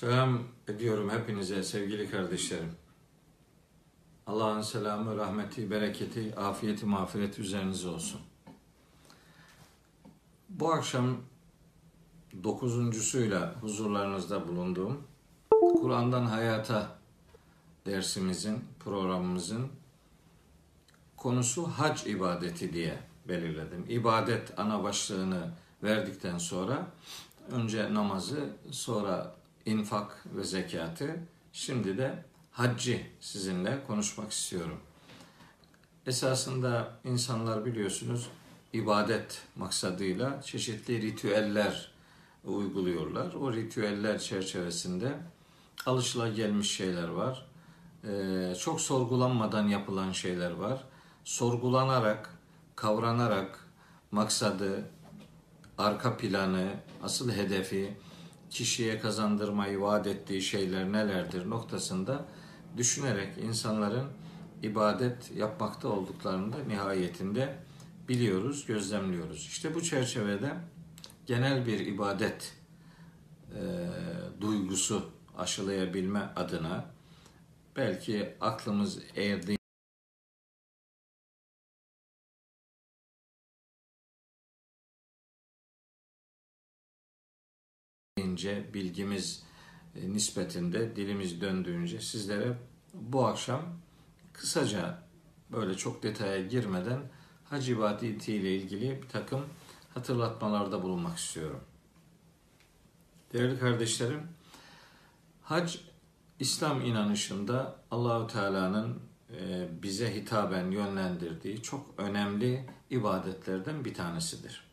Selam ediyorum hepinize sevgili kardeşlerim. Allah'ın selamı, rahmeti, bereketi, afiyeti, mağfireti üzerinize olsun. Bu akşam dokuzuncusuyla huzurlarınızda bulunduğum Kur'an'dan Hayata dersimizin, programımızın konusu hac ibadeti diye belirledim. İbadet ana başlığını verdikten sonra önce namazı, sonra infak ve zekatı, şimdi de haccı sizinle konuşmak istiyorum. Esasında insanlar biliyorsunuz ibadet maksadıyla çeşitli ritüeller uyguluyorlar. O ritüeller çerçevesinde alışılagelmiş şeyler var. Ee, çok sorgulanmadan yapılan şeyler var. Sorgulanarak, kavranarak maksadı, arka planı, asıl hedefi, kişiye kazandırmayı vaat ettiği şeyler nelerdir noktasında düşünerek insanların ibadet yapmakta olduklarını da nihayetinde biliyoruz, gözlemliyoruz. İşte bu çerçevede genel bir ibadet e, duygusu aşılayabilme adına belki aklımız erdiği ince bilgimiz e, nispetinde dilimiz döndüğünce sizlere bu akşam kısaca böyle çok detaya girmeden Hac ibadeti ile ilgili bir takım hatırlatmalarda bulunmak istiyorum. Değerli kardeşlerim, hac İslam inanışında Allahü Teala'nın e, bize hitaben yönlendirdiği çok önemli ibadetlerden bir tanesidir.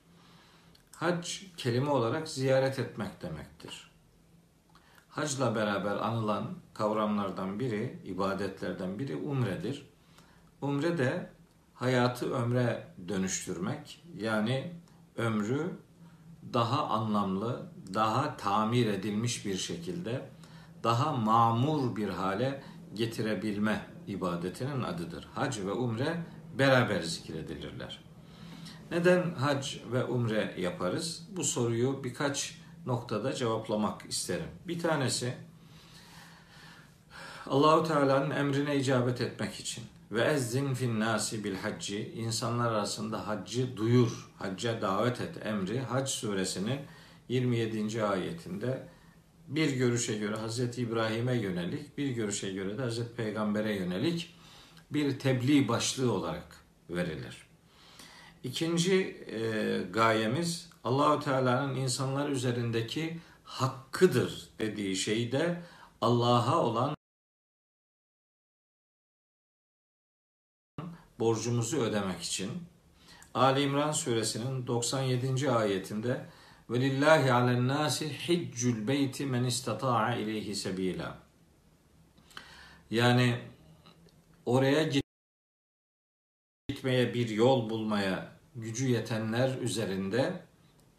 Hac kelime olarak ziyaret etmek demektir. Hacla beraber anılan kavramlardan biri, ibadetlerden biri umredir. Umre de hayatı ömre dönüştürmek, yani ömrü daha anlamlı, daha tamir edilmiş bir şekilde, daha mamur bir hale getirebilme ibadetinin adıdır. Hac ve umre beraber zikredilirler. Neden hac ve umre yaparız? Bu soruyu birkaç noktada cevaplamak isterim. Bir tanesi Allahu Teala'nın emrine icabet etmek için ve ezzin fin nasi bil hacci insanlar arasında haccı duyur, hacca davet et emri Hac suresinin 27. ayetinde bir görüşe göre Hz. İbrahim'e yönelik, bir görüşe göre de Hz. Peygamber'e yönelik bir tebliğ başlığı olarak verilir. İkinci e, gayemiz Allahu Teala'nın insanlar üzerindeki hakkıdır dediği şeyi de Allah'a olan borcumuzu ödemek için Ali İmran suresinin 97. ayetinde ve lillahi alen nasi hiccul beyti men istata'a ileyhi sebila. Yani oraya gitmeye bir yol bulmaya gücü yetenler üzerinde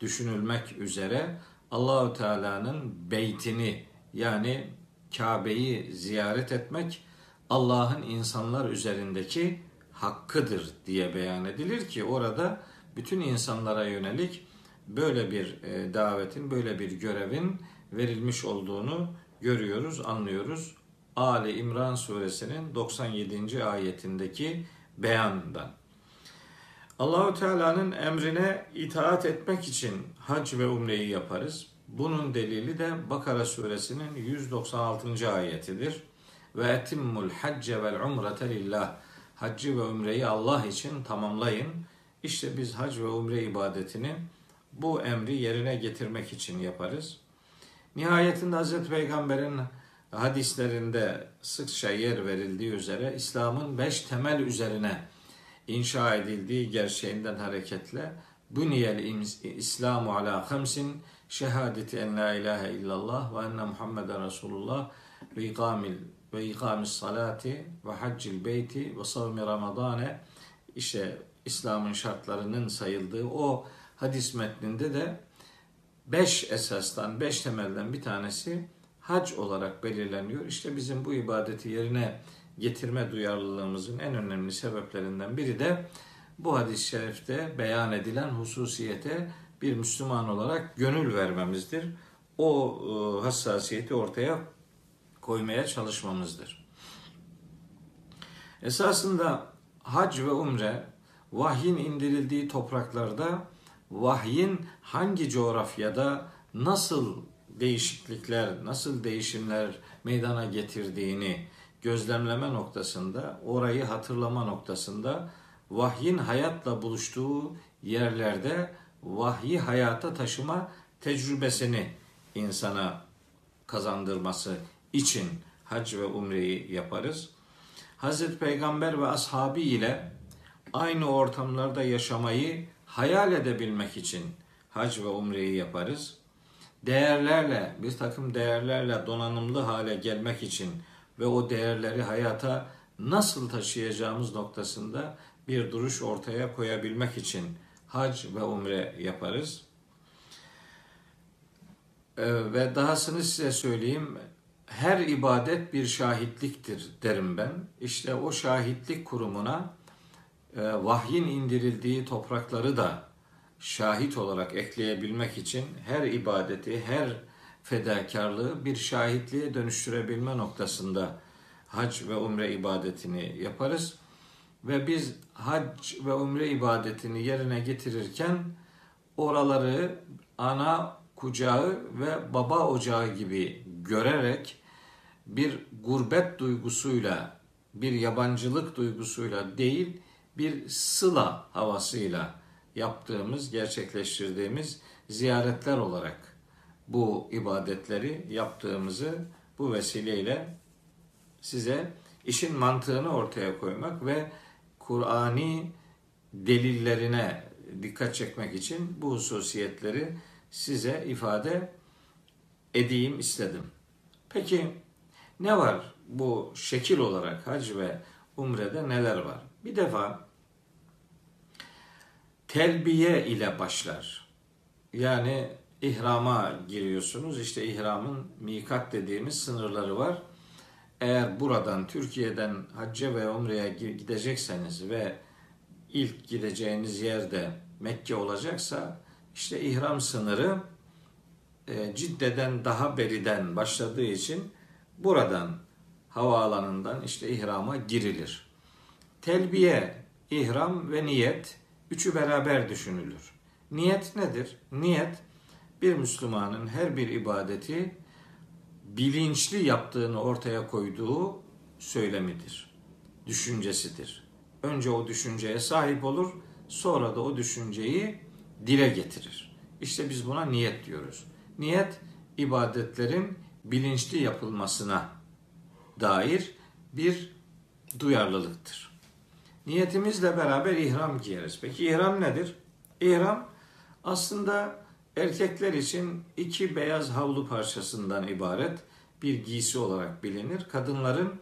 düşünülmek üzere Allahü Teala'nın beytini yani Kabe'yi ziyaret etmek Allah'ın insanlar üzerindeki hakkıdır diye beyan edilir ki orada bütün insanlara yönelik böyle bir e, davetin, böyle bir görevin verilmiş olduğunu görüyoruz, anlıyoruz. Ali İmran suresinin 97. ayetindeki beyandan. Allahu Teala'nın emrine itaat etmek için hac ve umreyi yaparız. Bunun delili de Bakara suresinin 196. ayetidir. Ve etimmul hacce vel umrete lillah. Haccı ve umreyi Allah için tamamlayın. İşte biz hac ve umre ibadetini bu emri yerine getirmek için yaparız. Nihayetinde Hz. Peygamber'in hadislerinde sıkça yer verildiği üzere İslam'ın beş temel üzerine inşa edildiği gerçeğinden hareketle Buniyel İslamu ala hamsin şehadeti en la ilahe illallah ve enne Muhammeden Resulullah ve ikamil ve ikamis salati ve haccil beyti ve savmi ramadane işte İslam'ın şartlarının sayıldığı o hadis metninde de beş esasdan, beş temelden bir tanesi hac olarak belirleniyor. İşte bizim bu ibadeti yerine getirme duyarlılığımızın en önemli sebeplerinden biri de bu hadis-i şerifte beyan edilen hususiyete bir Müslüman olarak gönül vermemizdir. o e, hassasiyeti ortaya koymaya çalışmamızdır. Esasında hac ve umre vahyin indirildiği topraklarda vahyin hangi coğrafyada nasıl değişiklikler, nasıl değişimler meydana getirdiğini gözlemleme noktasında, orayı hatırlama noktasında vahyin hayatla buluştuğu yerlerde vahyi hayata taşıma tecrübesini insana kazandırması için hac ve umreyi yaparız. Hazreti Peygamber ve ashabi ile aynı ortamlarda yaşamayı hayal edebilmek için hac ve umreyi yaparız. Değerlerle, bir takım değerlerle donanımlı hale gelmek için ve o değerleri hayata nasıl taşıyacağımız noktasında bir duruş ortaya koyabilmek için hac ve umre yaparız. Ee, ve dahasını size söyleyeyim. Her ibadet bir şahitliktir derim ben. İşte o şahitlik kurumuna e, vahyin indirildiği toprakları da şahit olarak ekleyebilmek için her ibadeti, her fedakarlığı bir şahitliğe dönüştürebilme noktasında hac ve umre ibadetini yaparız. Ve biz hac ve umre ibadetini yerine getirirken oraları ana kucağı ve baba ocağı gibi görerek bir gurbet duygusuyla, bir yabancılık duygusuyla değil, bir sıla havasıyla yaptığımız, gerçekleştirdiğimiz ziyaretler olarak bu ibadetleri yaptığımızı bu vesileyle size işin mantığını ortaya koymak ve Kur'ani delillerine dikkat çekmek için bu hususiyetleri size ifade edeyim istedim. Peki ne var bu şekil olarak hac ve umrede neler var? Bir defa telbiye ile başlar. Yani ihrama giriyorsunuz. İşte ihramın mikat dediğimiz sınırları var. Eğer buradan Türkiye'den hacca ve umreye gidecekseniz ve ilk gideceğiniz yerde Mekke olacaksa işte ihram sınırı e, Cidde'den daha beriden başladığı için buradan havaalanından işte ihrama girilir. Telbiye, ihram ve niyet üçü beraber düşünülür. Niyet nedir? Niyet bir Müslümanın her bir ibadeti bilinçli yaptığını ortaya koyduğu söylemidir. Düşüncesidir. Önce o düşünceye sahip olur, sonra da o düşünceyi dile getirir. İşte biz buna niyet diyoruz. Niyet ibadetlerin bilinçli yapılmasına dair bir duyarlılıktır. Niyetimizle beraber ihram giyeriz. Peki ihram nedir? İhram aslında erkekler için iki beyaz havlu parçasından ibaret bir giysi olarak bilinir. Kadınların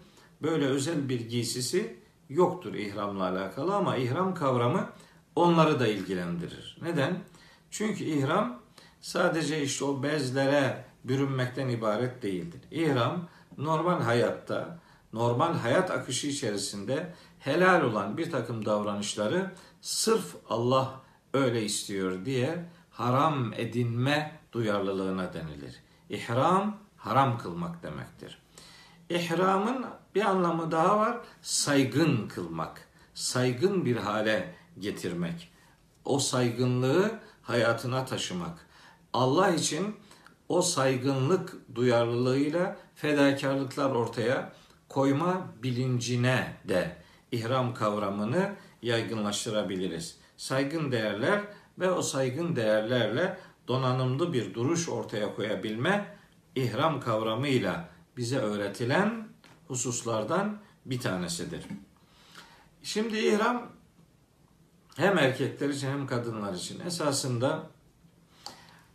böyle özel bir giysisi yoktur ihramla alakalı ama ihram kavramı onları da ilgilendirir. Neden? Çünkü ihram sadece işte o bezlere bürünmekten ibaret değildir. İhram normal hayatta, normal hayat akışı içerisinde helal olan bir takım davranışları sırf Allah öyle istiyor diye haram edinme duyarlılığına denilir. İhram haram kılmak demektir. İhramın bir anlamı daha var. Saygın kılmak. Saygın bir hale getirmek. O saygınlığı hayatına taşımak. Allah için o saygınlık duyarlılığıyla fedakarlıklar ortaya koyma bilincine de ihram kavramını yaygınlaştırabiliriz. Saygın değerler ve o saygın değerlerle donanımlı bir duruş ortaya koyabilme ihram kavramıyla bize öğretilen hususlardan bir tanesidir. Şimdi ihram hem erkekler için hem kadınlar için esasında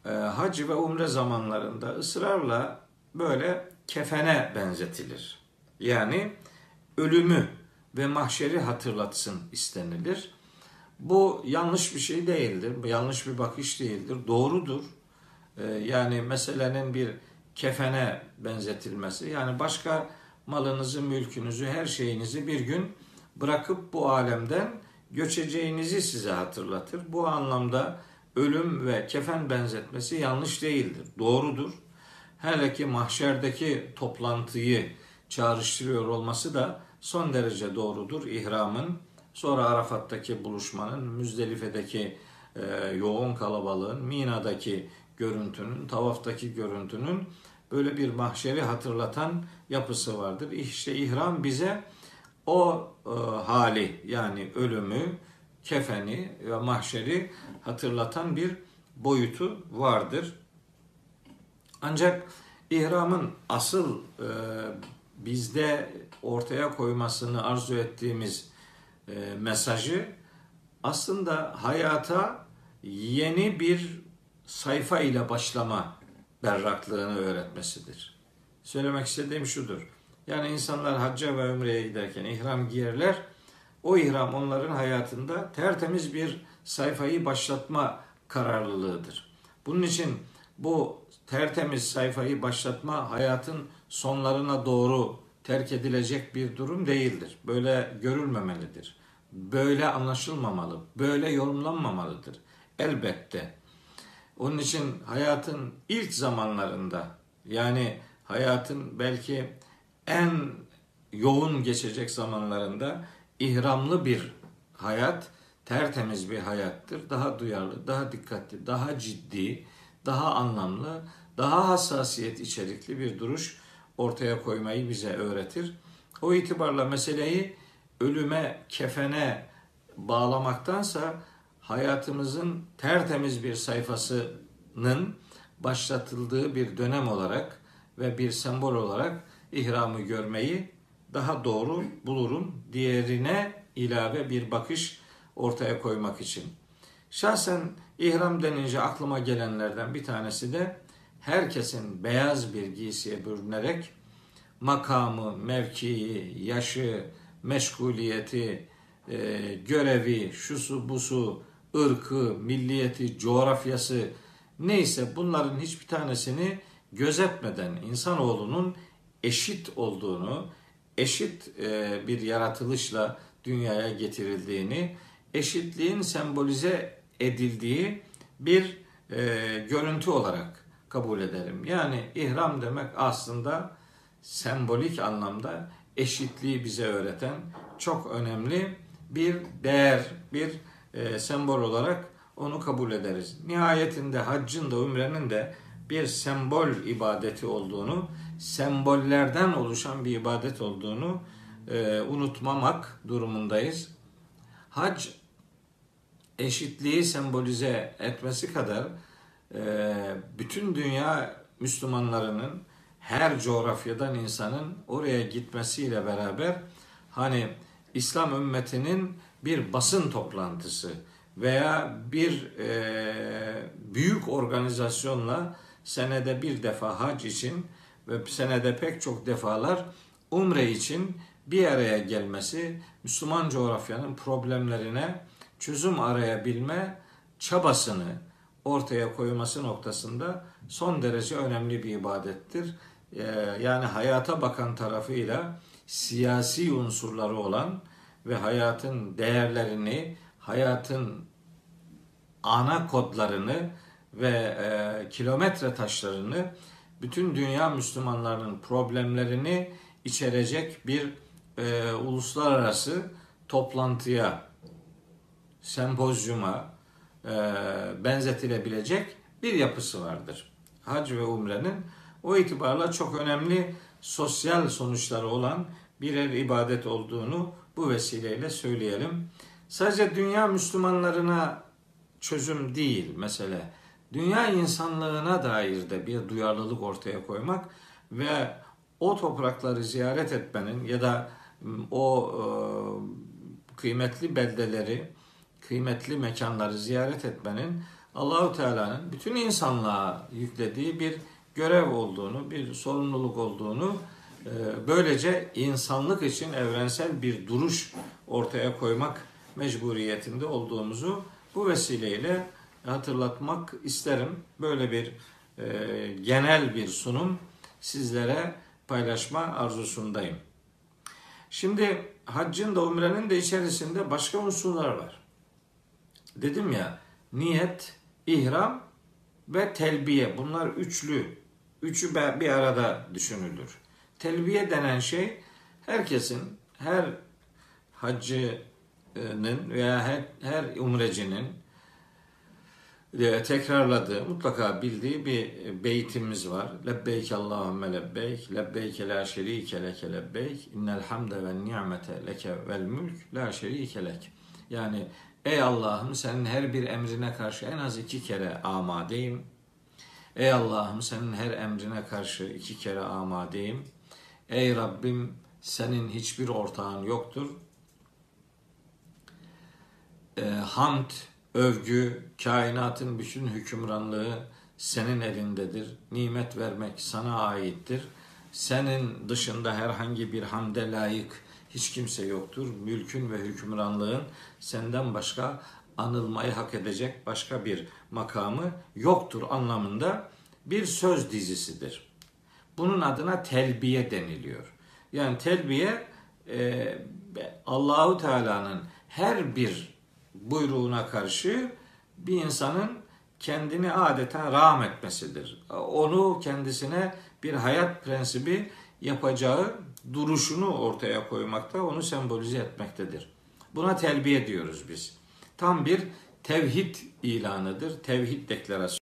e, hac ve umre zamanlarında ısrarla böyle kefene benzetilir. Yani ölümü ve mahşeri hatırlatsın istenilir. Bu yanlış bir şey değildir. Yanlış bir bakış değildir. Doğrudur. E, yani meselenin bir kefene benzetilmesi. Yani başka malınızı, mülkünüzü, her şeyinizi bir gün bırakıp bu alemden göçeceğinizi size hatırlatır. Bu anlamda ölüm ve kefen benzetmesi yanlış değildir. Doğrudur. hele ki mahşerdeki toplantıyı çağrıştırıyor olması da son derece doğrudur. İhramın, sonra Arafat'taki buluşmanın, Müzdelife'deki e, yoğun kalabalığın, Mina'daki görüntünün, tavaftaki görüntünün böyle bir mahşeri hatırlatan yapısı vardır. İşte ihram bize o e, hali yani ölümü, kefeni ve mahşeri hatırlatan bir boyutu vardır. Ancak ihramın asıl e, bizde ortaya koymasını arzu ettiğimiz e, mesajı aslında hayata yeni bir sayfa ile başlama berraklığını öğretmesidir. Söylemek istediğim şudur. Yani insanlar hacca ve ömreye giderken ihram giyerler. O ihram onların hayatında tertemiz bir sayfayı başlatma kararlılığıdır. Bunun için bu tertemiz sayfayı başlatma hayatın sonlarına doğru terk edilecek bir durum değildir. Böyle görülmemelidir. Böyle anlaşılmamalı, böyle yorumlanmamalıdır. Elbette. Onun için hayatın ilk zamanlarında yani hayatın belki en yoğun geçecek zamanlarında ihramlı bir hayat tertemiz bir hayattır. Daha duyarlı, daha dikkatli, daha ciddi, daha anlamlı, daha hassasiyet içerikli bir duruş ortaya koymayı bize öğretir. O itibarla meseleyi ölüme, kefene bağlamaktansa hayatımızın tertemiz bir sayfasının başlatıldığı bir dönem olarak ve bir sembol olarak ihramı görmeyi daha doğru bulurum. Diğerine ilave bir bakış ortaya koymak için. Şahsen ihram denince aklıma gelenlerden bir tanesi de herkesin beyaz bir giysiye bürünerek makamı, mevkii, yaşı, meşguliyeti, e, görevi, şusu busu, ırkı, milliyeti, coğrafyası neyse bunların hiçbir tanesini gözetmeden insanoğlunun eşit olduğunu, eşit e, bir yaratılışla dünyaya getirildiğini, eşitliğin sembolize edildiği bir e, görüntü olarak kabul ederim. Yani ihram demek aslında sembolik anlamda eşitliği bize öğreten çok önemli bir değer, bir e, sembol olarak onu kabul ederiz. Nihayetinde haccın da umrenin de bir sembol ibadeti olduğunu, sembollerden oluşan bir ibadet olduğunu e, unutmamak durumundayız. Hac eşitliği sembolize etmesi kadar bütün dünya Müslümanlarının her coğrafyadan insanın oraya gitmesiyle beraber hani İslam ümmetinin bir basın toplantısı veya bir e, büyük organizasyonla senede bir defa hac için ve senede pek çok defalar umre için bir araya gelmesi Müslüman coğrafyanın problemlerine çözüm arayabilme çabasını ortaya koyması noktasında son derece önemli bir ibadettir. Ee, yani hayata bakan tarafıyla siyasi unsurları olan ve hayatın değerlerini, hayatın ana kodlarını ve e, kilometre taşlarını bütün dünya Müslümanlarının problemlerini içerecek bir e, uluslararası toplantıya, sempozyuma benzetilebilecek bir yapısı vardır. Hac ve umrenin o itibarla çok önemli sosyal sonuçları olan birer ibadet olduğunu bu vesileyle söyleyelim. Sadece dünya Müslümanlarına çözüm değil mesele. Dünya insanlığına dair de bir duyarlılık ortaya koymak ve o toprakları ziyaret etmenin ya da o e, kıymetli beldeleri, kıymetli mekanları ziyaret etmenin Allahu Teala'nın bütün insanlığa yüklediği bir görev olduğunu, bir sorumluluk olduğunu e, böylece insanlık için evrensel bir duruş ortaya koymak mecburiyetinde olduğumuzu bu vesileyle hatırlatmak isterim. Böyle bir e, genel bir sunum sizlere paylaşma arzusundayım. Şimdi haccın da umrenin de içerisinde başka unsurlar var. Dedim ya niyet, ihram ve telbiye bunlar üçlü Üçü bir arada düşünülür. Telbiye denen şey herkesin, her haccının veya her, her umrecinin e, tekrarladığı, mutlaka bildiği bir beytimiz var. Lebbeyk Allahümme lebbeyk, lebbeyk la şerike leke lebbeyk, innel hamde ve ni'mete leke vel mülk la şerike lek. Yani ey Allah'ım senin her bir emrine karşı en az iki kere amadeyim. Ey Allah'ım senin her emrine karşı iki kere amadeyim. Ey Rabbim senin hiçbir ortağın yoktur. E, hamd, övgü, kainatın bütün hükümranlığı senin elindedir. Nimet vermek sana aittir. Senin dışında herhangi bir hamde layık hiç kimse yoktur. Mülkün ve hükümranlığın senden başka anılmayı hak edecek başka bir makamı yoktur anlamında bir söz dizisidir. Bunun adına telbiye deniliyor. Yani telbiye e, Allahu Teala'nın her bir buyruğuna karşı bir insanın kendini adeta rağm etmesidir. Onu kendisine bir hayat prensibi yapacağı duruşunu ortaya koymakta, onu sembolize etmektedir. Buna telbiye diyoruz biz. Tam bir tevhid ilanıdır, tevhid deklarasyonudur.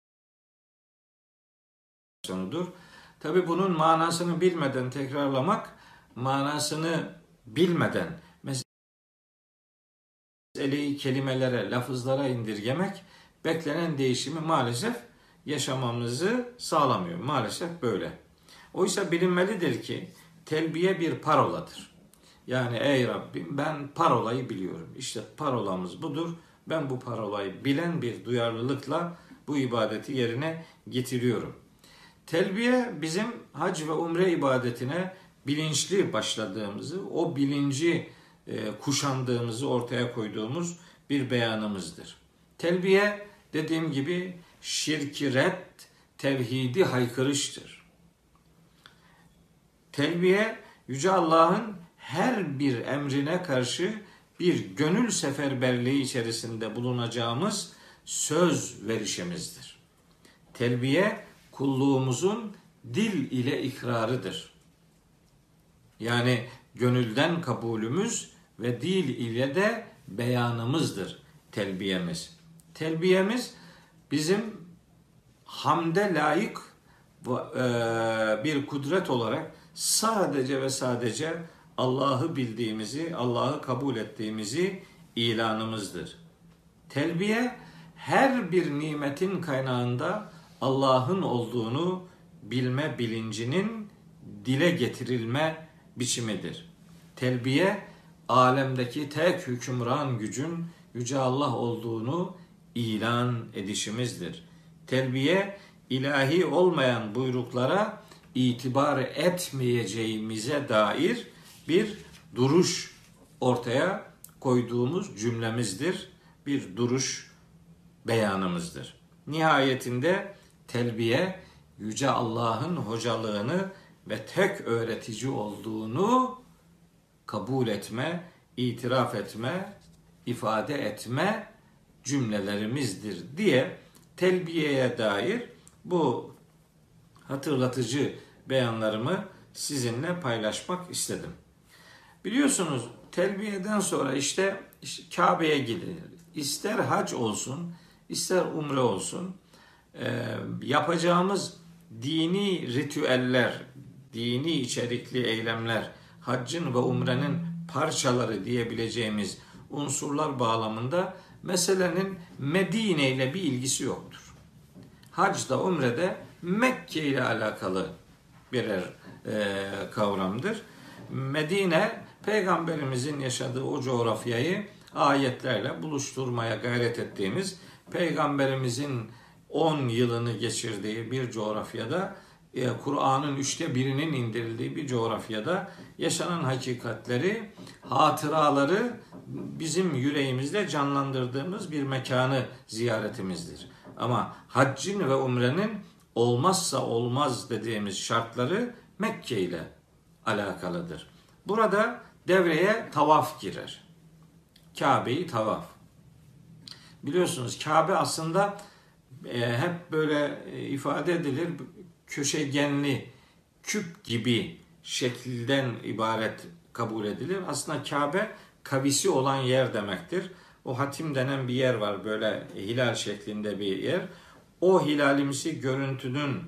Tabi bunun manasını bilmeden tekrarlamak, manasını bilmeden meseleyi kelimelere, lafızlara indirgemek beklenen değişimi maalesef yaşamamızı sağlamıyor. Maalesef böyle. Oysa bilinmelidir ki telbiye bir paroladır. Yani ey Rabbim ben parolayı biliyorum. İşte parolamız budur. Ben bu parolayı bilen bir duyarlılıkla bu ibadeti yerine getiriyorum. Telbiye bizim hac ve umre ibadetine bilinçli başladığımızı, o bilinci e, kuşandığımızı ortaya koyduğumuz bir beyanımızdır. Telbiye dediğim gibi şirki red, tevhidi haykırıştır. Telbiye Yüce Allah'ın her bir emrine karşı bir gönül seferberliği içerisinde bulunacağımız söz verişimizdir. Telbiye kulluğumuzun dil ile ikrarıdır. Yani gönülden kabulümüz ve dil ile de beyanımızdır telbiyemiz. Telbiyemiz bizim hamde layık e, bir kudret olarak sadece ve sadece Allah'ı bildiğimizi, Allah'ı kabul ettiğimizi ilanımızdır. Telbiye her bir nimetin kaynağında Allah'ın olduğunu bilme bilincinin dile getirilme biçimidir. Telbiye alemdeki tek hükümran gücün yüce Allah olduğunu ilan edişimizdir. Telbiye ilahi olmayan buyruklara itibar etmeyeceğimize dair bir duruş ortaya koyduğumuz cümlemizdir. Bir duruş beyanımızdır. Nihayetinde telbiye yüce Allah'ın hocalığını ve tek öğretici olduğunu kabul etme, itiraf etme, ifade etme cümlelerimizdir diye telbiyeye dair bu hatırlatıcı beyanlarımı sizinle paylaşmak istedim. Biliyorsunuz telbiyeden sonra işte, işte Kabe'ye gidilir. İster hac olsun, ister umre olsun e, yapacağımız dini ritüeller, dini içerikli eylemler, haccın ve umrenin parçaları diyebileceğimiz unsurlar bağlamında meselenin Medine ile bir ilgisi yoktur. Hacda, umrede Mekke ile alakalı birer e, kavramdır. Medine peygamberimizin yaşadığı o coğrafyayı ayetlerle buluşturmaya gayret ettiğimiz peygamberimizin 10 yılını geçirdiği bir coğrafyada e, Kur'an'ın üçte birinin indirildiği bir coğrafyada yaşanan hakikatleri, hatıraları bizim yüreğimizde canlandırdığımız bir mekanı ziyaretimizdir. Ama haccın ve umrenin olmazsa olmaz dediğimiz şartları Mekke ile alakalıdır. Burada devreye tavaf girer. Kabe'yi tavaf. Biliyorsunuz Kabe aslında e, hep böyle e, ifade edilir. köşegenli küp gibi şekilden ibaret kabul edilir. Aslında Kabe kavisi olan yer demektir. O hatim denen bir yer var böyle hilal şeklinde bir yer. O hilalimsi görüntünün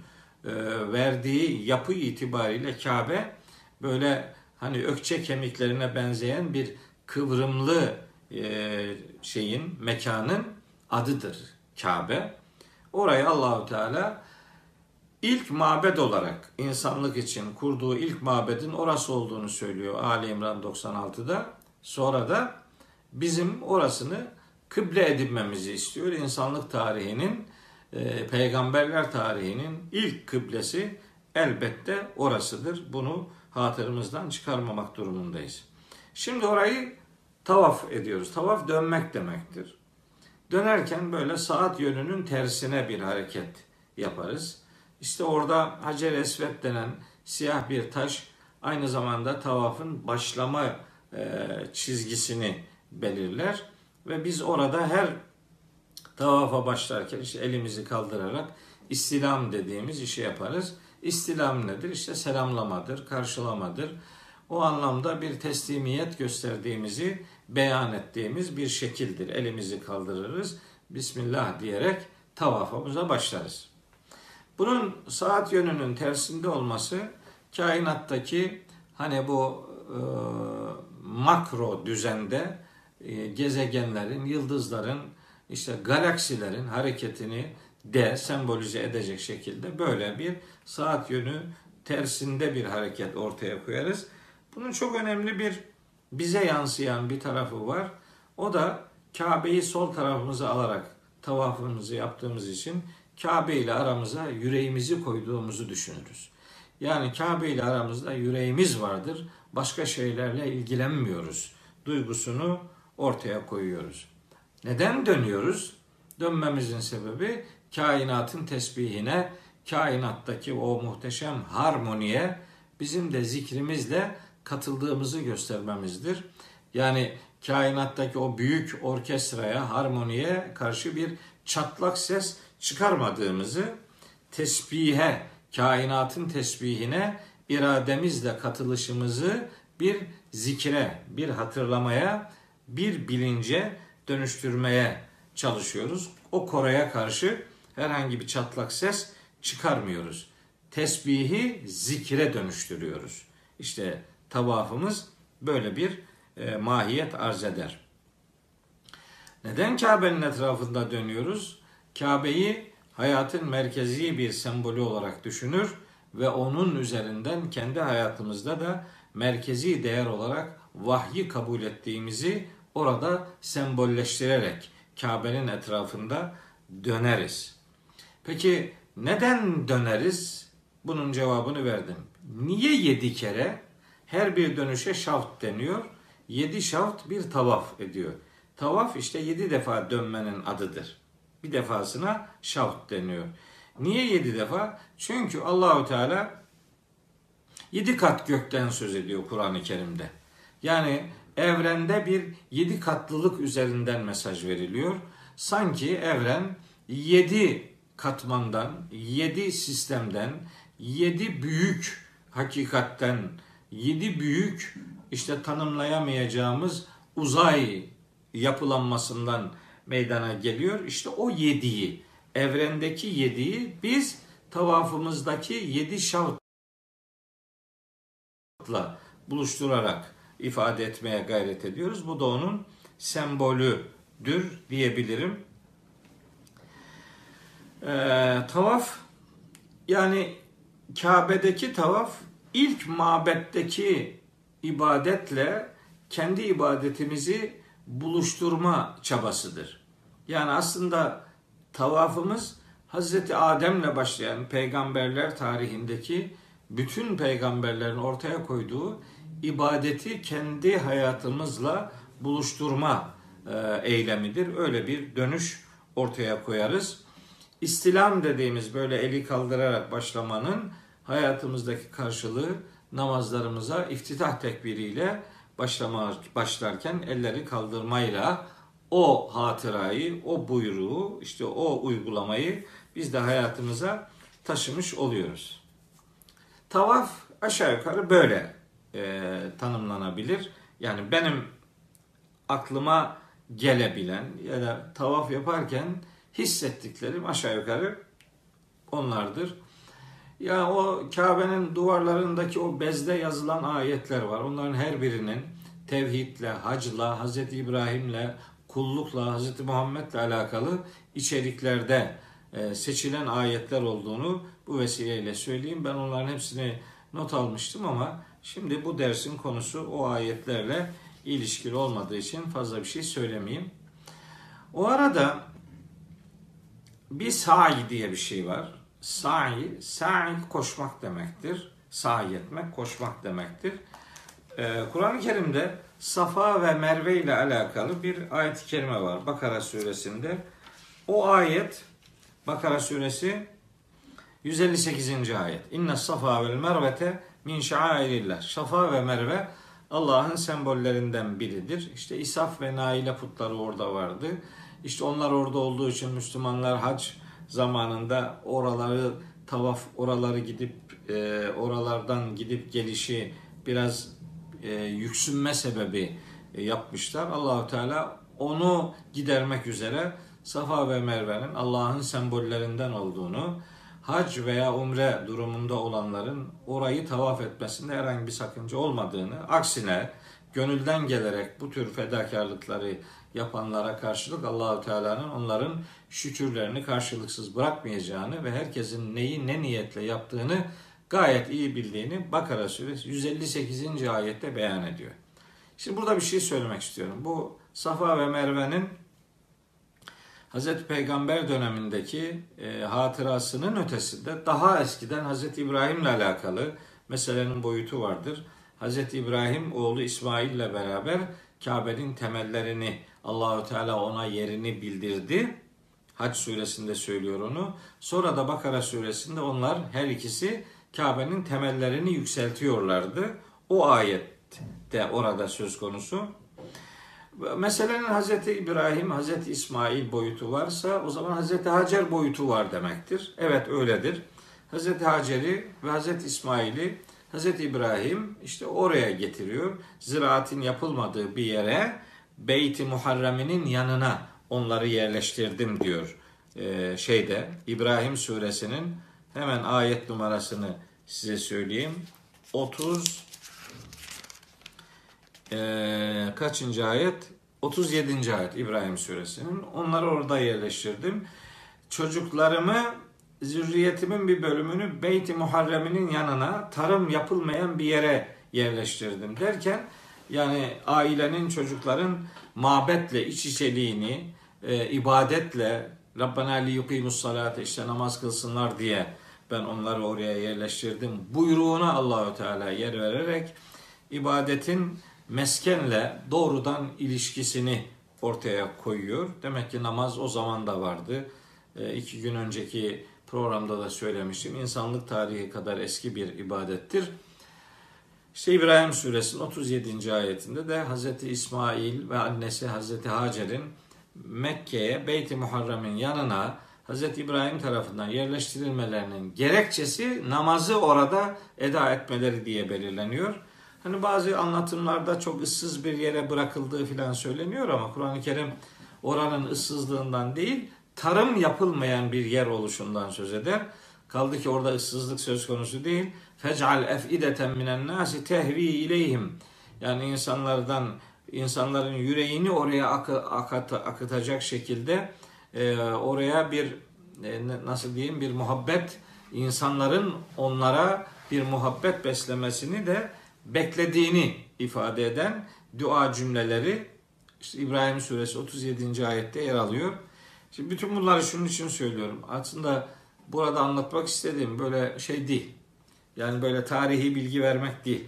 e, verdiği yapı itibariyle Kabe böyle hani ökçe kemiklerine benzeyen bir kıvrımlı e, şeyin mekanın adıdır Kabe. Orayı Allahu Teala ilk mabed olarak insanlık için kurduğu ilk mabedin orası olduğunu söylüyor Ali İmran 96'da. Sonra da bizim orasını kıble edinmemizi istiyor. İnsanlık tarihinin, e, peygamberler tarihinin ilk kıblesi elbette orasıdır. Bunu hatırımızdan çıkarmamak durumundayız. Şimdi orayı tavaf ediyoruz. Tavaf dönmek demektir. Dönerken böyle saat yönünün tersine bir hareket yaparız. İşte orada Hacer Esved denen siyah bir taş aynı zamanda tavafın başlama e, çizgisini belirler ve biz orada her tavafa başlarken işte elimizi kaldırarak istilam dediğimiz işi yaparız. İstilam nedir? İşte selamlamadır, karşılamadır. O anlamda bir teslimiyet gösterdiğimizi beyan ettiğimiz bir şekildir. Elimizi kaldırırız. Bismillah diyerek tavafımıza başlarız. Bunun saat yönünün tersinde olması kainattaki hani bu e, makro düzende e, gezegenlerin, yıldızların, işte galaksilerin hareketini de sembolize edecek şekilde böyle bir saat yönü tersinde bir hareket ortaya koyarız. Bunun çok önemli bir bize yansıyan bir tarafı var. O da Kabe'yi sol tarafımıza alarak tavafımızı yaptığımız için Kabe ile aramıza yüreğimizi koyduğumuzu düşünürüz. Yani Kabe ile aramızda yüreğimiz vardır. Başka şeylerle ilgilenmiyoruz. Duygusunu ortaya koyuyoruz. Neden dönüyoruz? Dönmemizin sebebi kainatın tesbihine, kainattaki o muhteşem harmoniye bizim de zikrimizle katıldığımızı göstermemizdir. Yani kainattaki o büyük orkestraya, harmoniye karşı bir çatlak ses çıkarmadığımızı, tesbihe, kainatın tesbihine irademizle katılışımızı bir zikre, bir hatırlamaya, bir bilince dönüştürmeye çalışıyoruz. O koraya karşı herhangi bir çatlak ses çıkarmıyoruz. Tesbihi zikre dönüştürüyoruz. İşte tavafımız böyle bir e, mahiyet arz eder. Neden Kabe'nin etrafında dönüyoruz? Kabe'yi hayatın merkezi bir sembolü olarak düşünür ve onun üzerinden kendi hayatımızda da merkezi değer olarak vahyi kabul ettiğimizi orada sembolleştirerek Kabe'nin etrafında döneriz. Peki neden döneriz? Bunun cevabını verdim. Niye yedi kere? Her bir dönüşe şaft deniyor. Yedi şaft bir tavaf ediyor. Tavaf işte yedi defa dönmenin adıdır. Bir defasına şaft deniyor. Niye yedi defa? Çünkü Allahu Teala yedi kat gökten söz ediyor Kur'an-ı Kerim'de. Yani evrende bir yedi katlılık üzerinden mesaj veriliyor. Sanki evren yedi katmandan, yedi sistemden, yedi büyük hakikatten, yedi büyük işte tanımlayamayacağımız uzay yapılanmasından meydana geliyor. İşte o yediği, evrendeki yediği biz tavafımızdaki yedi şavtla buluşturarak ifade etmeye gayret ediyoruz. Bu da onun sembolüdür diyebilirim. Ee, tavaf yani Kabe'deki tavaf ilk mabetteki ibadetle kendi ibadetimizi buluşturma çabasıdır. Yani aslında tavafımız Hazreti Adem'le başlayan peygamberler tarihindeki bütün peygamberlerin ortaya koyduğu ibadeti kendi hayatımızla buluşturma e, eylemidir. Öyle bir dönüş ortaya koyarız. İstilam dediğimiz böyle eli kaldırarak başlamanın hayatımızdaki karşılığı namazlarımıza iftitah tekbiriyle başlama, başlarken elleri kaldırmayla o hatırayı, o buyruğu, işte o uygulamayı biz de hayatımıza taşımış oluyoruz. Tavaf aşağı yukarı böyle e, tanımlanabilir. Yani benim aklıma gelebilen ya da tavaf yaparken hissettiklerim aşağı yukarı onlardır. Ya o Kabe'nin duvarlarındaki o bezde yazılan ayetler var. Onların her birinin tevhidle, hacla, Hz. İbrahim'le, kullukla, Hz. Muhammed'le alakalı içeriklerde e, seçilen ayetler olduğunu bu vesileyle söyleyeyim. Ben onların hepsini not almıştım ama şimdi bu dersin konusu o ayetlerle ilişkili olmadığı için fazla bir şey söylemeyeyim. O arada bir sa'i diye bir şey var. Sa'i, sa'i koşmak demektir. Sa'i etmek, koşmak demektir. Ee, Kur'an-ı Kerim'de Safa ve Merve ile alakalı bir ayet-i kerime var. Bakara suresinde. O ayet Bakara suresi 158. ayet. İnne safa vel mervete min şairillah. Safa ve Merve Allah'ın sembollerinden biridir. İşte İsaf ve Naile putları orada vardı. İşte onlar orada olduğu için Müslümanlar hac zamanında oraları tavaf, oraları gidip e, oralardan gidip gelişi biraz e, yüksünme sebebi e, yapmışlar. Allahu Teala onu gidermek üzere Safa ve Merve'nin Allah'ın sembollerinden olduğunu, hac veya umre durumunda olanların orayı tavaf etmesinde herhangi bir sakınca olmadığını, aksine gönülden gelerek bu tür fedakarlıkları yapanlara karşılık Allahu Teala'nın onların şükürlerini karşılıksız bırakmayacağını ve herkesin neyi ne niyetle yaptığını gayet iyi bildiğini Bakara suresi 158. ayette beyan ediyor. Şimdi burada bir şey söylemek istiyorum. Bu Safa ve Merve'nin Hz. Peygamber dönemindeki e, hatırasının ötesinde daha eskiden Hz. İbrahim'le alakalı meselenin boyutu vardır. Hz. İbrahim oğlu İsmail ile beraber Kabe'nin temellerini Allahü Teala ona yerini bildirdi. Hac suresinde söylüyor onu. Sonra da Bakara suresinde onlar her ikisi Kabe'nin temellerini yükseltiyorlardı. O ayet de orada söz konusu. Meselenin Hz. İbrahim, Hz. İsmail boyutu varsa o zaman Hz. Hacer boyutu var demektir. Evet öyledir. Hz. Hacer'i ve Hz. İsmail'i Hz. İbrahim işte oraya getiriyor. Ziraatin yapılmadığı bir yere Beyt-i Muharrem'inin yanına onları yerleştirdim diyor. Ee, şeyde İbrahim suresinin hemen ayet numarasını size söyleyeyim. 30 e, kaçıncı ayet? 37. ayet İbrahim suresinin. Onları orada yerleştirdim. Çocuklarımı zürriyetimin bir bölümünü Beyt-i Muharrem'inin yanına tarım yapılmayan bir yere yerleştirdim derken yani ailenin çocukların mabetle iç içeliğini e, ibadetle Rabbena li yuqimus salate işte namaz kılsınlar diye ben onları oraya yerleştirdim. Buyruğuna Allahü Teala yer vererek ibadetin meskenle doğrudan ilişkisini ortaya koyuyor. Demek ki namaz o zaman da vardı. E, iki gün önceki programda da söylemiştim. İnsanlık tarihi kadar eski bir ibadettir. İşte İbrahim suresinin 37. ayetinde de Hz. İsmail ve annesi Hz. Hacer'in Mekke'ye Beyt-i Muharrem'in yanına Hz. İbrahim tarafından yerleştirilmelerinin gerekçesi namazı orada eda etmeleri diye belirleniyor. Hani bazı anlatımlarda çok ıssız bir yere bırakıldığı filan söyleniyor ama Kur'an-ı Kerim oranın ıssızlığından değil, tarım yapılmayan bir yer oluşundan söz eder. Kaldı ki orada ıssızlık söz konusu değil. Fec'al ef'ideten minen nasi tehvi ileyhim. Yani insanlardan insanların yüreğini oraya akı, akıt, akıtacak şekilde e, oraya bir e, nasıl diyeyim bir muhabbet insanların onlara bir muhabbet beslemesini de beklediğini ifade eden dua cümleleri işte İbrahim suresi 37. ayette yer alıyor. Şimdi bütün bunları şunun için söylüyorum. Aslında burada anlatmak istediğim böyle şey değil. Yani böyle tarihi bilgi vermek değil.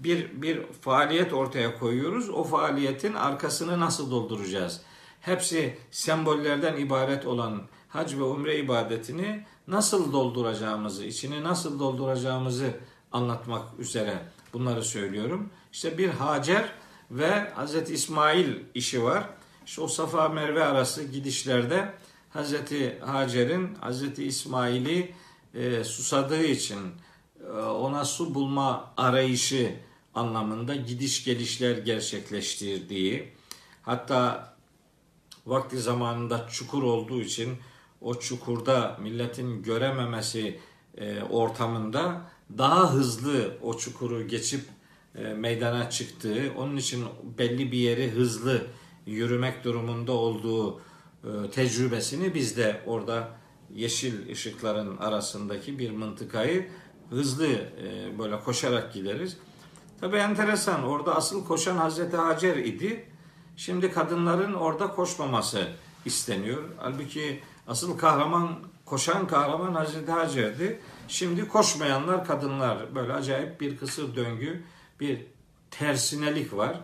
Bir, bir faaliyet ortaya koyuyoruz. O faaliyetin arkasını nasıl dolduracağız? Hepsi sembollerden ibaret olan hac ve umre ibadetini nasıl dolduracağımızı, içini nasıl dolduracağımızı anlatmak üzere bunları söylüyorum. İşte bir Hacer ve Hz. İsmail işi var. İşte o Safa Merve arası gidişlerde Hz. Hacer'in Hz. İsmail'i e, susadığı için e, ona su bulma arayışı anlamında gidiş gelişler gerçekleştirdiği hatta vakti zamanında çukur olduğu için o çukurda milletin görememesi e, ortamında daha hızlı o çukuru geçip e, meydana çıktığı, onun için belli bir yeri hızlı yürümek durumunda olduğu e, tecrübesini biz de orada yeşil ışıkların arasındaki bir mıntıkayı hızlı e, böyle koşarak gideriz. Tabi enteresan orada asıl koşan Hazreti Hacer idi. Şimdi kadınların orada koşmaması isteniyor. Halbuki asıl kahraman koşan kahraman Hazreti Hacer'di. Şimdi koşmayanlar kadınlar. Böyle acayip bir kısır döngü, bir tersinelik var.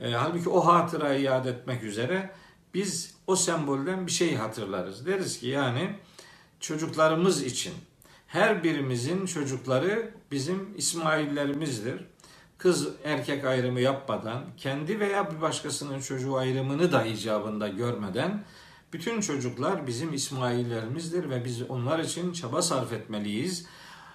E, halbuki o hatırayı yad etmek üzere biz o sembolden bir şey hatırlarız. Deriz ki yani çocuklarımız için her birimizin çocukları bizim İsmail'lerimizdir. Kız erkek ayrımı yapmadan, kendi veya bir başkasının çocuğu ayrımını da icabında görmeden bütün çocuklar bizim İsmail'lerimizdir ve biz onlar için çaba sarf etmeliyiz.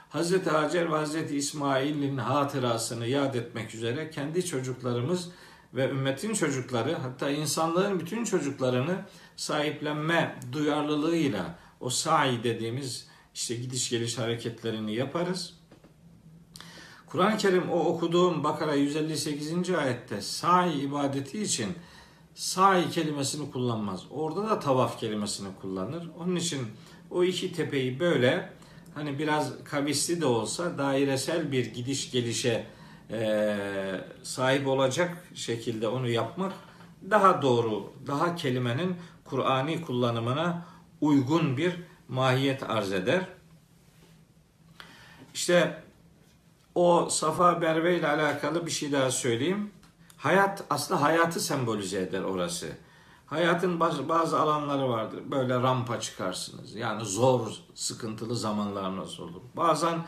Hazreti Hacer ve Hazreti İsmail'in hatırasını yad etmek üzere kendi çocuklarımız ve ümmetin çocukları hatta insanlığın bütün çocuklarını sahiplenme duyarlılığıyla o sa'i dediğimiz işte gidiş geliş hareketlerini yaparız. Kur'an-ı Kerim o okuduğum Bakara 158. ayette sa'i ibadeti için sa'i kelimesini kullanmaz. Orada da tavaf kelimesini kullanır. Onun için o iki tepeyi böyle hani biraz kavisli de olsa dairesel bir gidiş gelişe e, sahip olacak şekilde onu yapmak daha doğru, daha kelimenin Kur'ani kullanımına uygun bir mahiyet arz eder. İşte o Safa Berve ile alakalı bir şey daha söyleyeyim. Hayat aslında hayatı sembolize eder orası. Hayatın bazı, alanları vardır. Böyle rampa çıkarsınız. Yani zor, sıkıntılı zamanlarınız olur. Bazen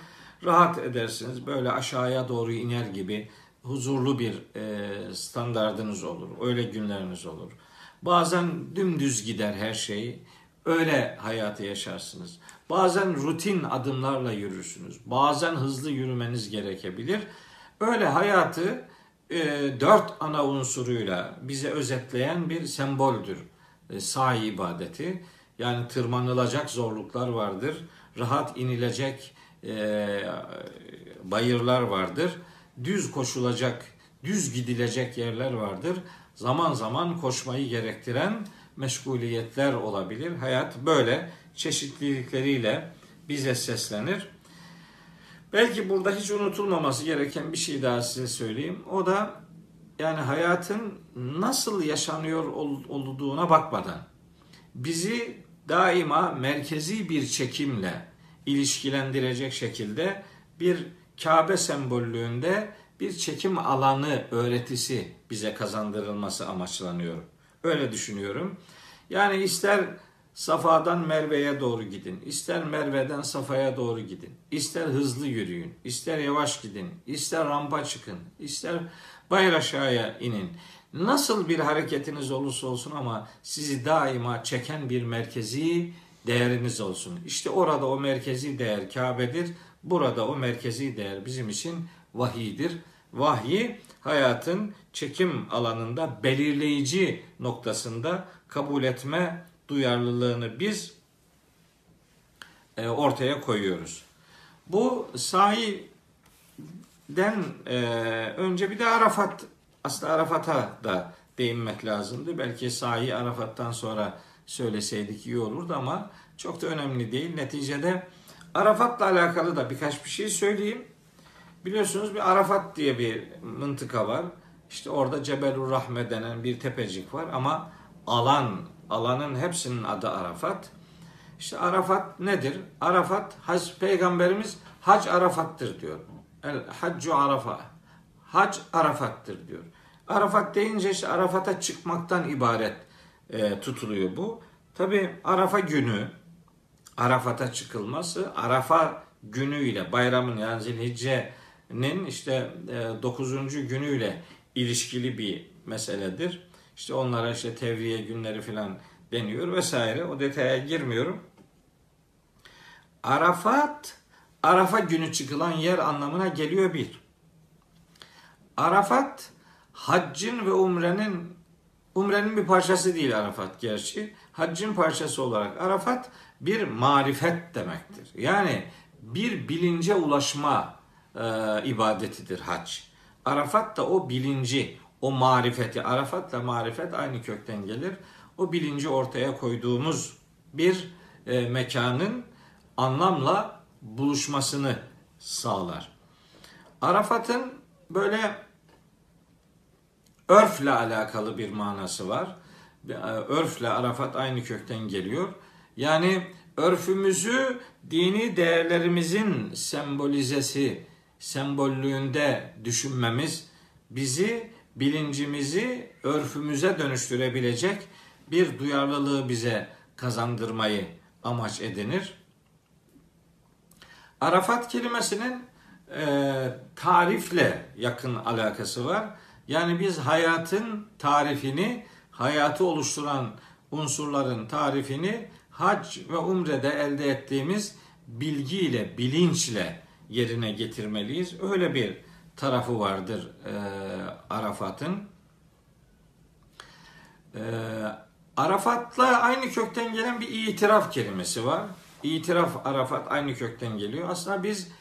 rahat edersiniz. Böyle aşağıya doğru iner gibi huzurlu bir e, standardınız olur. Öyle günleriniz olur. Bazen dümdüz gider her şey. Öyle hayatı yaşarsınız. Bazen rutin adımlarla yürürsünüz. Bazen hızlı yürümeniz gerekebilir. Öyle hayatı e, dört ana unsuruyla bize özetleyen bir semboldür. E, sahi ibadeti. Yani tırmanılacak zorluklar vardır. Rahat inilecek e, bayırlar vardır. Düz koşulacak, düz gidilecek yerler vardır. Zaman zaman koşmayı gerektiren meşguliyetler olabilir. Hayat böyle çeşitlilikleriyle bize seslenir. Belki burada hiç unutulmaması gereken bir şey daha size söyleyeyim. O da yani hayatın nasıl yaşanıyor olduğuna bakmadan bizi daima merkezi bir çekimle ilişkilendirecek şekilde bir Kabe sembollüğünde bir çekim alanı öğretisi bize kazandırılması amaçlanıyor. Öyle düşünüyorum. Yani ister Safa'dan Merve'ye doğru gidin. ister Merve'den Safa'ya doğru gidin. ister hızlı yürüyün. ister yavaş gidin. ister rampa çıkın. ister bayır aşağıya inin. Nasıl bir hareketiniz olursa olsun ama sizi daima çeken bir merkezi değeriniz olsun. İşte orada o merkezi değer Kabe'dir. Burada o merkezi değer bizim için vahidir. Vahyi hayatın çekim alanında belirleyici noktasında kabul etme duyarlılığını biz e, ortaya koyuyoruz. Bu sahiden e, önce bir de Arafat aslında Arafat'a da değinmek lazımdı. Belki sahi Arafat'tan sonra söyleseydik iyi olurdu ama çok da önemli değil. Neticede Arafat'la alakalı da birkaç bir şey söyleyeyim. Biliyorsunuz bir Arafat diye bir mıntıka var. İşte orada Cebelur Rahme denen bir tepecik var ama alan, alanın hepsinin adı Arafat. İşte Arafat nedir? Arafat, Hac Peygamberimiz Hac Arafat'tır diyor. El Haccu Arafa. Hac Arafat'tır diyor. Arafat deyince işte Arafat'a çıkmaktan ibaret e, tutuluyor bu. Tabi Arafa günü, Arafat'a çıkılması, Arafa günüyle bayramın yani Zilhicce'nin işte e, 9. günüyle ilişkili bir meseledir. İşte onlara işte tevriye günleri filan deniyor vesaire. O detaya girmiyorum. Arafat, Arafa günü çıkılan yer anlamına geliyor bir. Arafat, haccın ve umrenin, umrenin bir parçası değil Arafat gerçi. Haccın parçası olarak Arafat bir marifet demektir. Yani bir bilince ulaşma e, ibadetidir hac. Arafat da o bilinci, o marifeti, Arafatla marifet aynı kökten gelir. O bilinci ortaya koyduğumuz bir e, mekanın anlamla buluşmasını sağlar. Arafat'ın böyle örfle alakalı bir manası var. E, örfle Arafat aynı kökten geliyor. Yani örfümüzü dini değerlerimizin sembolizesi, sembollüğünde düşünmemiz bizi bilincimizi örfümüze dönüştürebilecek bir duyarlılığı bize kazandırmayı amaç edinir. Arafat kelimesinin e, tarifle yakın alakası var. Yani biz hayatın tarifini, hayatı oluşturan unsurların tarifini hac ve umrede elde ettiğimiz bilgiyle, bilinçle yerine getirmeliyiz. Öyle bir tarafı vardır e, Arafat'ın. E, Arafat'la aynı kökten gelen bir itiraf kelimesi var. İtiraf Arafat aynı kökten geliyor. Aslında biz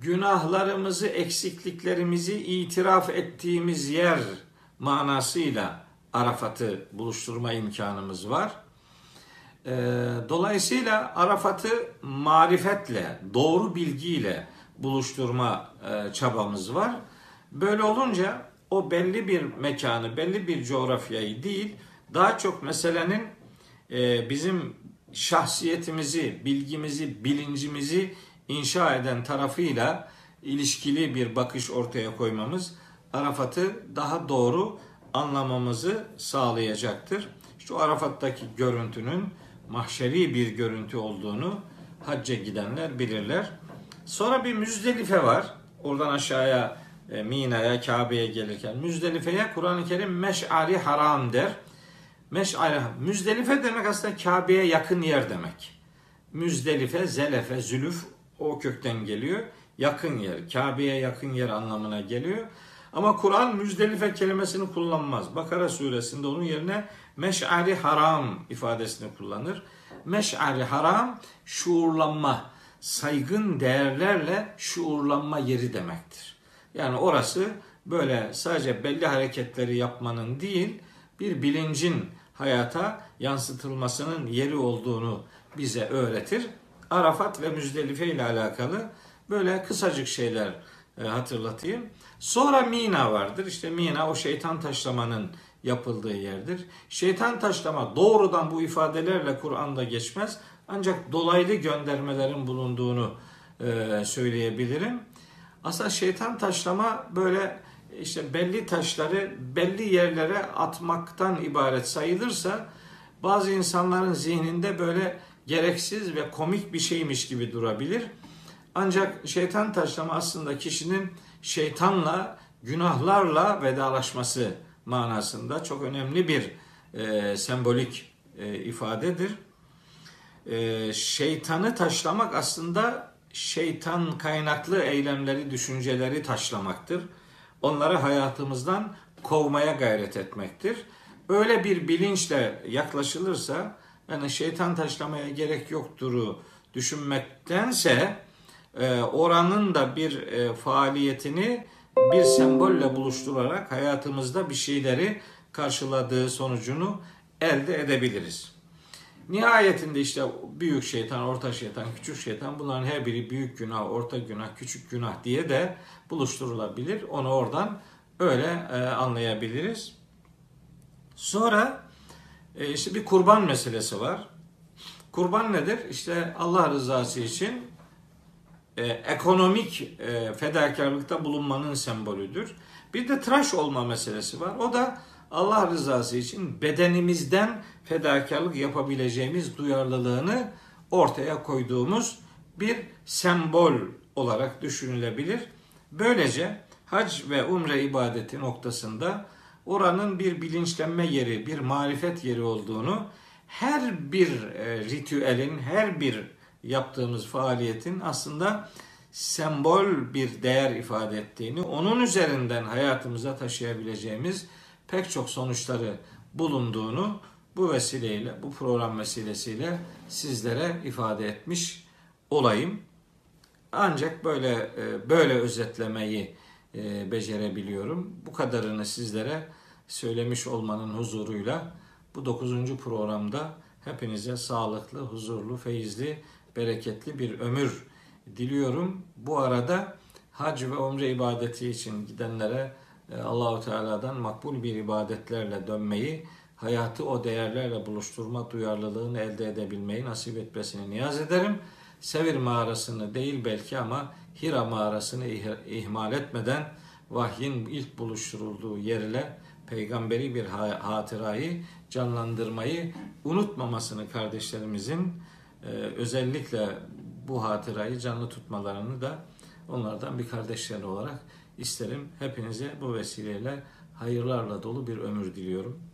günahlarımızı, eksikliklerimizi itiraf ettiğimiz yer manasıyla Arafat'ı buluşturma imkanımız var. Ee, dolayısıyla Arafat'ı marifetle, doğru bilgiyle buluşturma e, çabamız var. Böyle olunca o belli bir mekanı, belli bir coğrafyayı değil, daha çok meselenin e, bizim şahsiyetimizi, bilgimizi, bilincimizi inşa eden tarafıyla ilişkili bir bakış ortaya koymamız Arafat'ı daha doğru anlamamızı sağlayacaktır. İşte o Arafat'taki görüntünün mahşeri bir görüntü olduğunu hacca gidenler bilirler. Sonra bir Müzdelife var. Oradan aşağıya e, Mina'ya, Kabe'ye gelirken Müzdelife'ye Kur'an-ı Kerim meş'ari haram der. Meş'ari Müzdelife demek aslında Kabe'ye yakın yer demek. Müzdelife, Zelefe, Zülüf o kökten geliyor. Yakın yer, Kabe'ye yakın yer anlamına geliyor. Ama Kur'an Müzdelife kelimesini kullanmaz. Bakara suresinde onun yerine meş'ari haram ifadesini kullanır. Meş'ari haram şuurlanma, saygın değerlerle şuurlanma yeri demektir. Yani orası böyle sadece belli hareketleri yapmanın değil, bir bilincin hayata yansıtılmasının yeri olduğunu bize öğretir. Arafat ve Müzdelife ile alakalı böyle kısacık şeyler e, hatırlatayım. Sonra Mina vardır. İşte Mina o şeytan taşlamanın yapıldığı yerdir. Şeytan taşlama doğrudan bu ifadelerle Kur'an'da geçmez. Ancak dolaylı göndermelerin bulunduğunu e, söyleyebilirim. Aslında şeytan taşlama böyle işte belli taşları belli yerlere atmaktan ibaret sayılırsa bazı insanların zihninde böyle gereksiz ve komik bir şeymiş gibi durabilir. Ancak şeytan taşlama aslında kişinin şeytanla, günahlarla vedalaşması manasında çok önemli bir e, sembolik e, ifadedir. E, şeytanı taşlamak aslında şeytan kaynaklı eylemleri, düşünceleri taşlamaktır. Onları hayatımızdan kovmaya gayret etmektir. Öyle bir bilinçle yaklaşılırsa yani şeytan taşlamaya gerek yoktur düşünmektense e, oranın da bir e, faaliyetini bir sembolle buluşturarak hayatımızda bir şeyleri karşıladığı sonucunu elde edebiliriz. Nihayetinde işte büyük şeytan, orta şeytan, küçük şeytan bunların her biri büyük günah, orta günah, küçük günah diye de buluşturulabilir. Onu oradan öyle e, anlayabiliriz. Sonra e, işte bir kurban meselesi var. Kurban nedir? İşte Allah rızası için e, ekonomik e, fedakarlıkta bulunmanın sembolüdür. Bir de tıraş olma meselesi var. O da Allah rızası için bedenimizden fedakarlık yapabileceğimiz duyarlılığını ortaya koyduğumuz bir sembol olarak düşünülebilir. Böylece hac ve umre ibadeti noktasında oranın bir bilinçlenme yeri, bir marifet yeri olduğunu her bir e, ritüelin, her bir yaptığımız faaliyetin aslında sembol bir değer ifade ettiğini, onun üzerinden hayatımıza taşıyabileceğimiz pek çok sonuçları bulunduğunu bu vesileyle, bu program vesilesiyle sizlere ifade etmiş olayım. Ancak böyle e, böyle özetlemeyi e, becerebiliyorum. Bu kadarını sizlere söylemiş olmanın huzuruyla bu 9. programda hepinize sağlıklı, huzurlu, feyizli, bereketli bir ömür diliyorum. Bu arada hac ve umre ibadeti için gidenlere e, Allahu Teala'dan makbul bir ibadetlerle dönmeyi, hayatı o değerlerle buluşturma duyarlılığını elde edebilmeyi nasip etmesini niyaz ederim. Sevir mağarasını değil belki ama Hira mağarasını ihmal etmeden vahyin ilk buluşturulduğu yerle peygamberi bir hatırayı canlandırmayı unutmamasını kardeşlerimizin e, özellikle bu hatırayı canlı tutmalarını da onlardan bir kardeşleri olarak isterim. Hepinize bu vesileyle hayırlarla dolu bir ömür diliyorum.